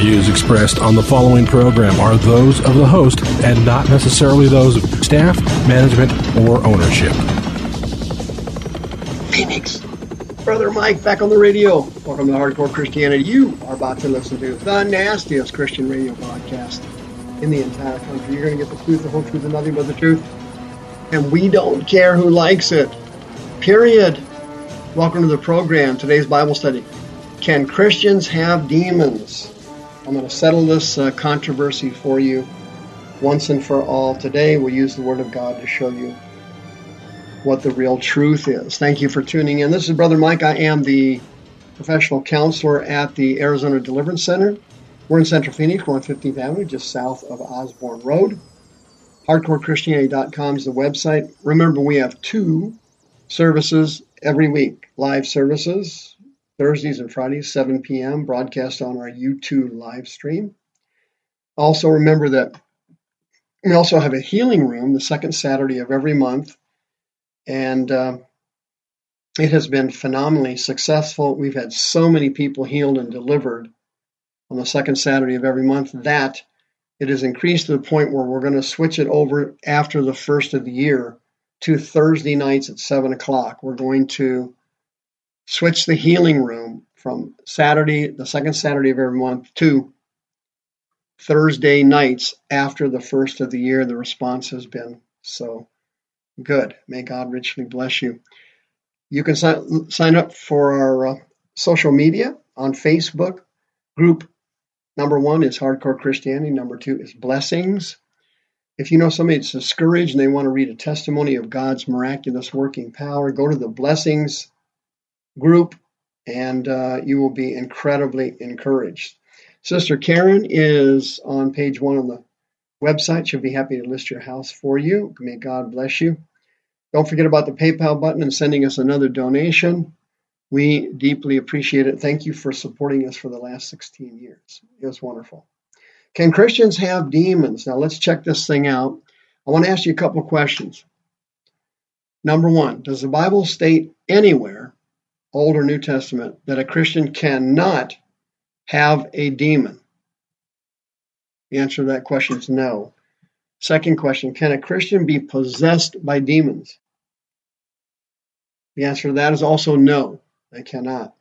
views expressed on the following program are those of the host and not necessarily those of staff, management, or ownership. Phoenix. Brother Mike back on the radio. Welcome to Hardcore Christianity. You are about to listen to the nastiest Christian radio podcast in the entire country. You're going to get the truth, the whole truth, and nothing but the truth. And we don't care who likes it. Period. Welcome to the program. Today's Bible study. Can Christians have demons? I'm going to settle this uh, controversy for you once and for all. Today we'll use the Word of God to show you what the real truth is. Thank you for tuning in. This is Brother Mike. I am the professional counselor at the Arizona Deliverance Center. We're in Central Phoenix. We're on 15th Avenue, just south of Osborne Road. HardcoreChristianity.com is the website. Remember, we have two services every week live services, Thursdays and Fridays, 7 p.m., broadcast on our YouTube live stream. Also, remember that we also have a healing room the second Saturday of every month, and uh, it has been phenomenally successful. We've had so many people healed and delivered on the second Saturday of every month that it has increased to the point where we're going to switch it over after the first of the year to Thursday nights at 7 o'clock. We're going to switch the healing room from Saturday, the second Saturday of every month, to Thursday nights after the first of the year. The response has been so good. May God richly bless you. You can sign, sign up for our uh, social media on Facebook. Group number one is Hardcore Christianity, number two is Blessings. If you know somebody that's discouraged and they want to read a testimony of God's miraculous working power, go to the Blessings group and uh, you will be incredibly encouraged. Sister Karen is on page one on the website. She'll be happy to list your house for you. May God bless you. Don't forget about the PayPal button and sending us another donation. We deeply appreciate it. Thank you for supporting us for the last 16 years. It was wonderful. Can Christians have demons? Now let's check this thing out. I want to ask you a couple questions. Number one, does the Bible state anywhere, Old or New Testament, that a Christian cannot have a demon? The answer to that question is no. Second question, can a Christian be possessed by demons? The answer to that is also no, they cannot.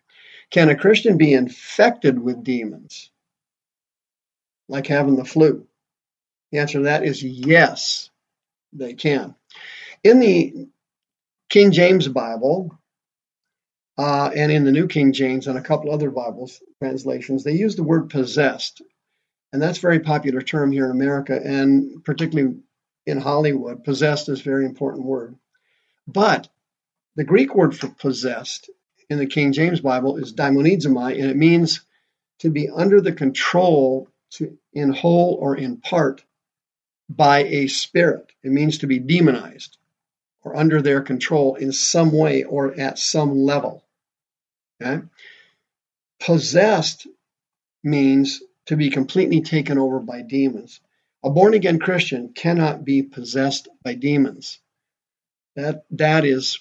Can a Christian be infected with demons? like having the flu? The answer to that is yes, they can. In the King James Bible uh, and in the New King James and a couple other Bibles translations, they use the word possessed. And that's a very popular term here in America and particularly in Hollywood. Possessed is a very important word. But the Greek word for possessed in the King James Bible is daimonizomai, and it means to be under the control to, in whole or in part by a spirit. It means to be demonized or under their control in some way or at some level. Okay? Possessed means to be completely taken over by demons. A born again Christian cannot be possessed by demons. That that is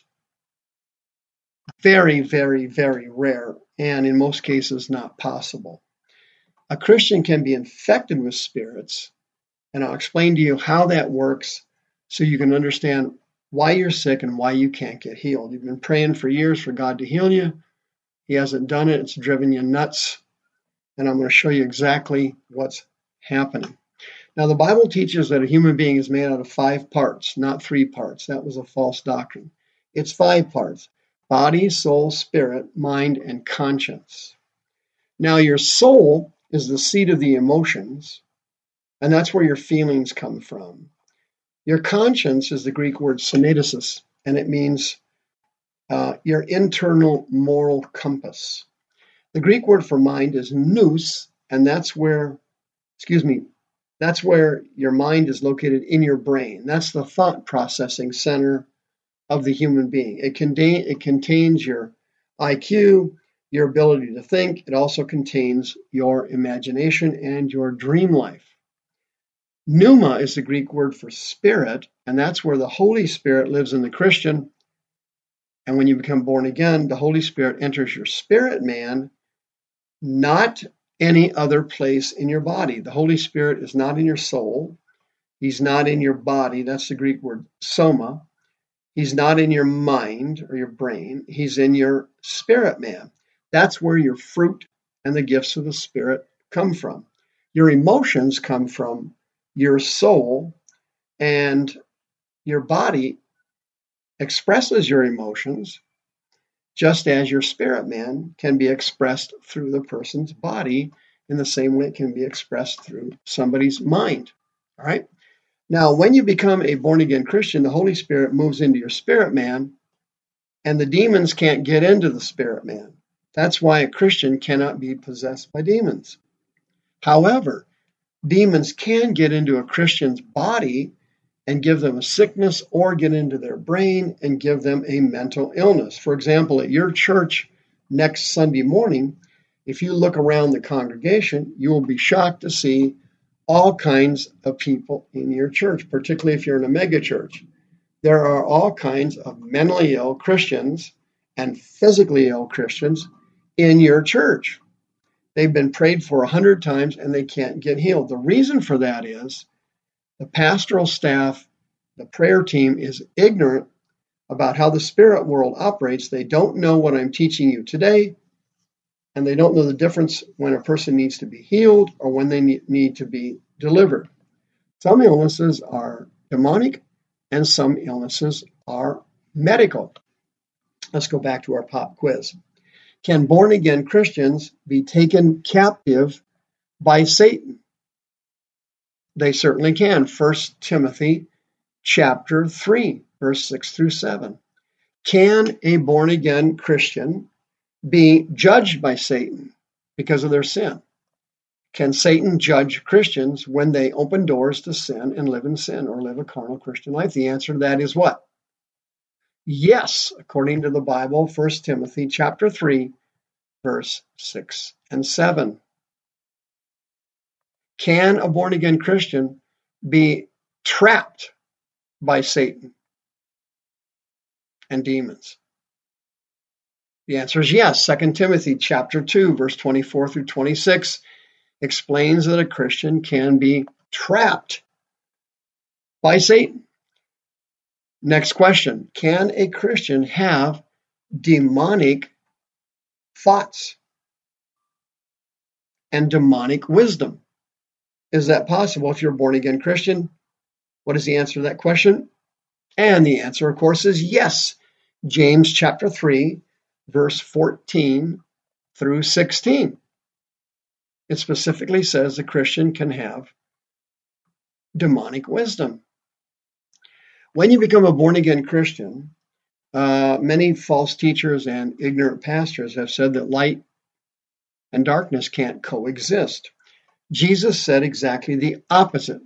very, very, very rare, and in most cases not possible. A Christian can be infected with spirits, and I'll explain to you how that works so you can understand why you're sick and why you can't get healed. You've been praying for years for God to heal you. He hasn't done it, it's driven you nuts. And I'm going to show you exactly what's happening. Now, the Bible teaches that a human being is made out of five parts, not three parts. That was a false doctrine. It's five parts body, soul, spirit, mind, and conscience. Now, your soul is the seat of the emotions, and that's where your feelings come from. Your conscience is the Greek word syneidesis, and it means Uh, your internal moral compass. The Greek word for mind is nous, and that's where, excuse me, that's where your mind is located in your brain. That's the thought processing center of the human being. It, contain, it contains your IQ, your ability to think. It also contains your imagination and your dream life. Pneuma is the Greek word for spirit, and that's where the Holy Spirit lives in the Christian. And when you become born again, the Holy Spirit enters your spirit man, not any other place in your body. The Holy Spirit is not in your soul. He's not in your body. That's the Greek word soma. He's not in your mind or your brain. He's in your spirit man. That's where your fruit and the gifts of the Spirit come from. Your emotions come from your soul, and your body expresses your emotions just as your spirit man can be expressed through the person's body in the same way it can be expressed through somebody's mind. All right. Now, when you become a born again Christian, the Holy Spirit moves into your spirit man, and the demons can't get into the spirit man. That's why a Christian cannot be possessed by demons. However, demons can get into a Christian's body and give them a sickness or get into their brain and give them a mental illness. For example, at your church next Sunday morning, if you look around the congregation, you will be shocked to see all kinds of people in your church, particularly if you're in a mega church. There are all kinds of mentally ill Christians and physically ill Christians in your church. They've been prayed for a hundred times and they can't get healed. The reason for that is the pastoral staff, the prayer team is ignorant about how the spirit world operates. They don't know what I'm teaching you today, and they don't know the difference when a person needs to be healed or when they need to be delivered. Some illnesses are demonic, and some illnesses are medical. Let's go back to our pop quiz. Can born again Christians be taken captive by Satan? They certainly can. 1 Timothy chapter 3, verse 6 through 7. Can a born again Christian be judged by Satan because of their sin? Can Satan judge Christians when they open doors to sin and live in sin or live a carnal Christian life? The answer to that is what? Yes, according to the Bible, 1 Timothy chapter 3, verse 6 and 7. Can a born again Christian be trapped by Satan and demons? The answer is yes. 2 Timothy chapter 2 verse 24 through 26 explains that a Christian can be trapped by Satan. Next question, can a Christian have demonic thoughts and demonic wisdom? Is that possible if you're a born again Christian? What is the answer to that question? And the answer, of course, is yes. James chapter 3, verse 14 through 16. It specifically says a Christian can have demonic wisdom. When you become a born again Christian, uh, many false teachers and ignorant pastors have said that light and darkness can't coexist. Jesus said exactly the opposite.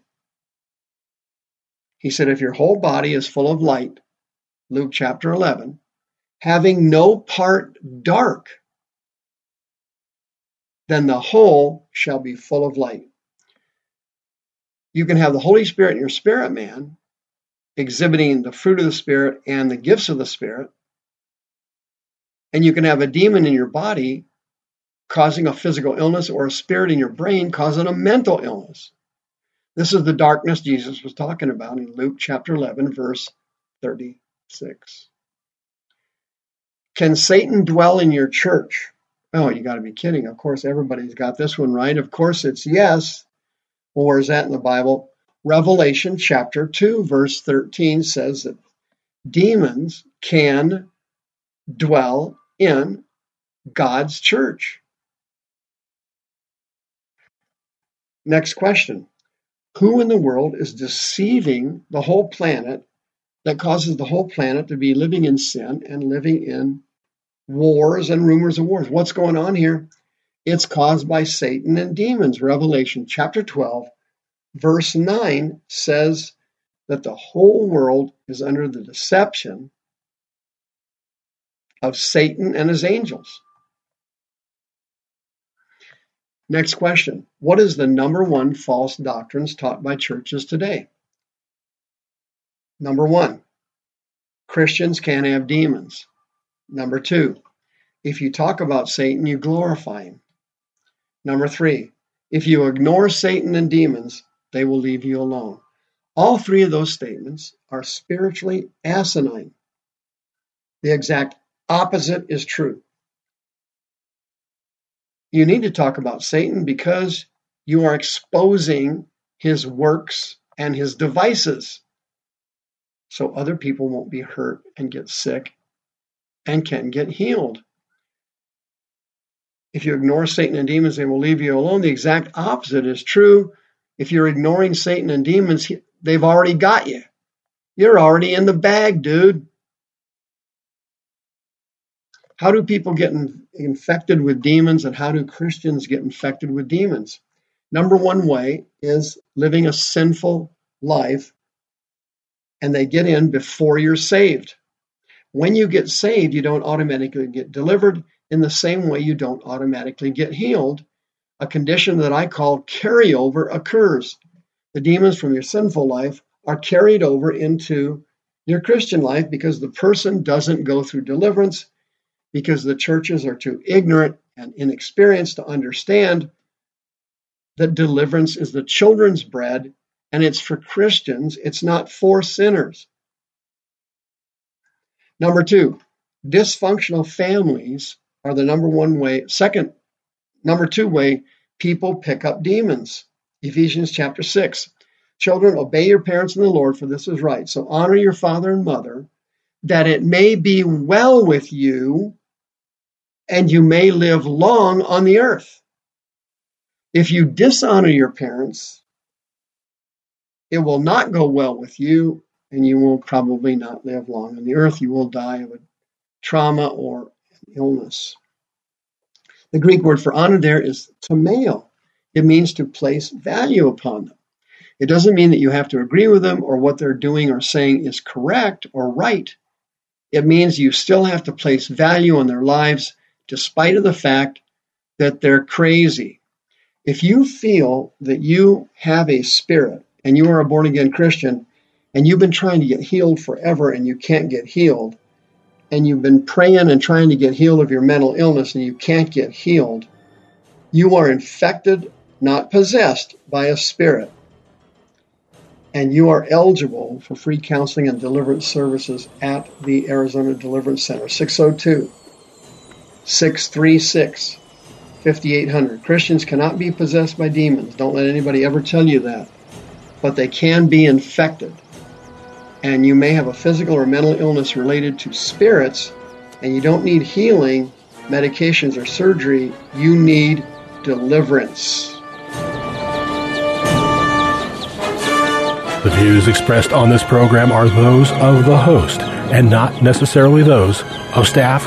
He said, If your whole body is full of light, Luke chapter 11, having no part dark, then the whole shall be full of light. You can have the Holy Spirit in your spirit man, exhibiting the fruit of the Spirit and the gifts of the Spirit. And you can have a demon in your body causing a physical illness or a spirit in your brain causing a mental illness. This is the darkness Jesus was talking about in Luke chapter 11, verse 36. Can Satan dwell in your church? Oh, you got to be kidding. Of course, everybody's got this one right. Of course, it's yes. Well, where's that in the Bible? Revelation chapter 2, verse 13 says that demons can dwell in God's church. Next question Who in the world is deceiving the whole planet that causes the whole planet to be living in sin and living in wars and rumors of wars. What's going on here? It's caused by Satan and demons. Revelation chapter 12, verse 9 says that the whole world is under the deception of Satan and his angels. Next question What is the number one false doctrines taught by churches today? Number one, Christians can't have demons. Number two, if you talk about Satan, you glorify him. Number three, if you ignore Satan and demons, they will leave you alone. All three of those statements are spiritually asinine. The exact opposite is true. You need to talk about Satan because you are exposing his works and his devices so other people won't be hurt and get sick and can get healed. If you ignore Satan and demons, they will leave you alone. The exact opposite is true. If you're ignoring Satan and demons, they've already got you. You're already in the bag, dude. How do people get in, infected with demons and how do Christians get infected with demons? Number one way is living a sinful life and they get in before you're saved. When you get saved, you don't automatically get delivered in the same way you don't automatically get healed. A condition that I call carryover occurs. The demons from your sinful life are carried over into your Christian life because the person doesn't go through deliverance because the churches are too ignorant and inexperienced to understand that deliverance is the children's bread and it's for Christians, it's not for sinners. Number two, dysfunctional families are the number one way, second, number two way people pick up demons. Ephesians chapter 6. Children, obey your parents in the Lord, for this is right. So honor your father and mother, that it may be well with you and you may live long on the earth. If you dishonor your parents, it will not go well with you, and you will probably not live long on the earth. You will die of a trauma or an illness. The Greek word for honor there is timeo. It means to place value upon them. It doesn't mean that you have to agree with them or what they're doing or saying is correct or right. It means you still have to place value on their lives despite of the fact that they're crazy. If you feel that you have a spirit and you are a born again Christian and you've been trying to get healed forever and you can't get healed, and you've been praying and trying to get healed of your mental illness and you can't get healed, you are infected, not possessed, by a spirit. And you are eligible for free counseling and deliverance services at the Arizona Deliverance Center, 602 636 5800. Christians cannot be possessed by demons. Don't let anybody ever tell you that. But they can be infected. And you may have a physical or mental illness related to spirits, and you don't need healing, medications, or surgery. You need deliverance. The views expressed on this program are those of the host and not necessarily those of staff,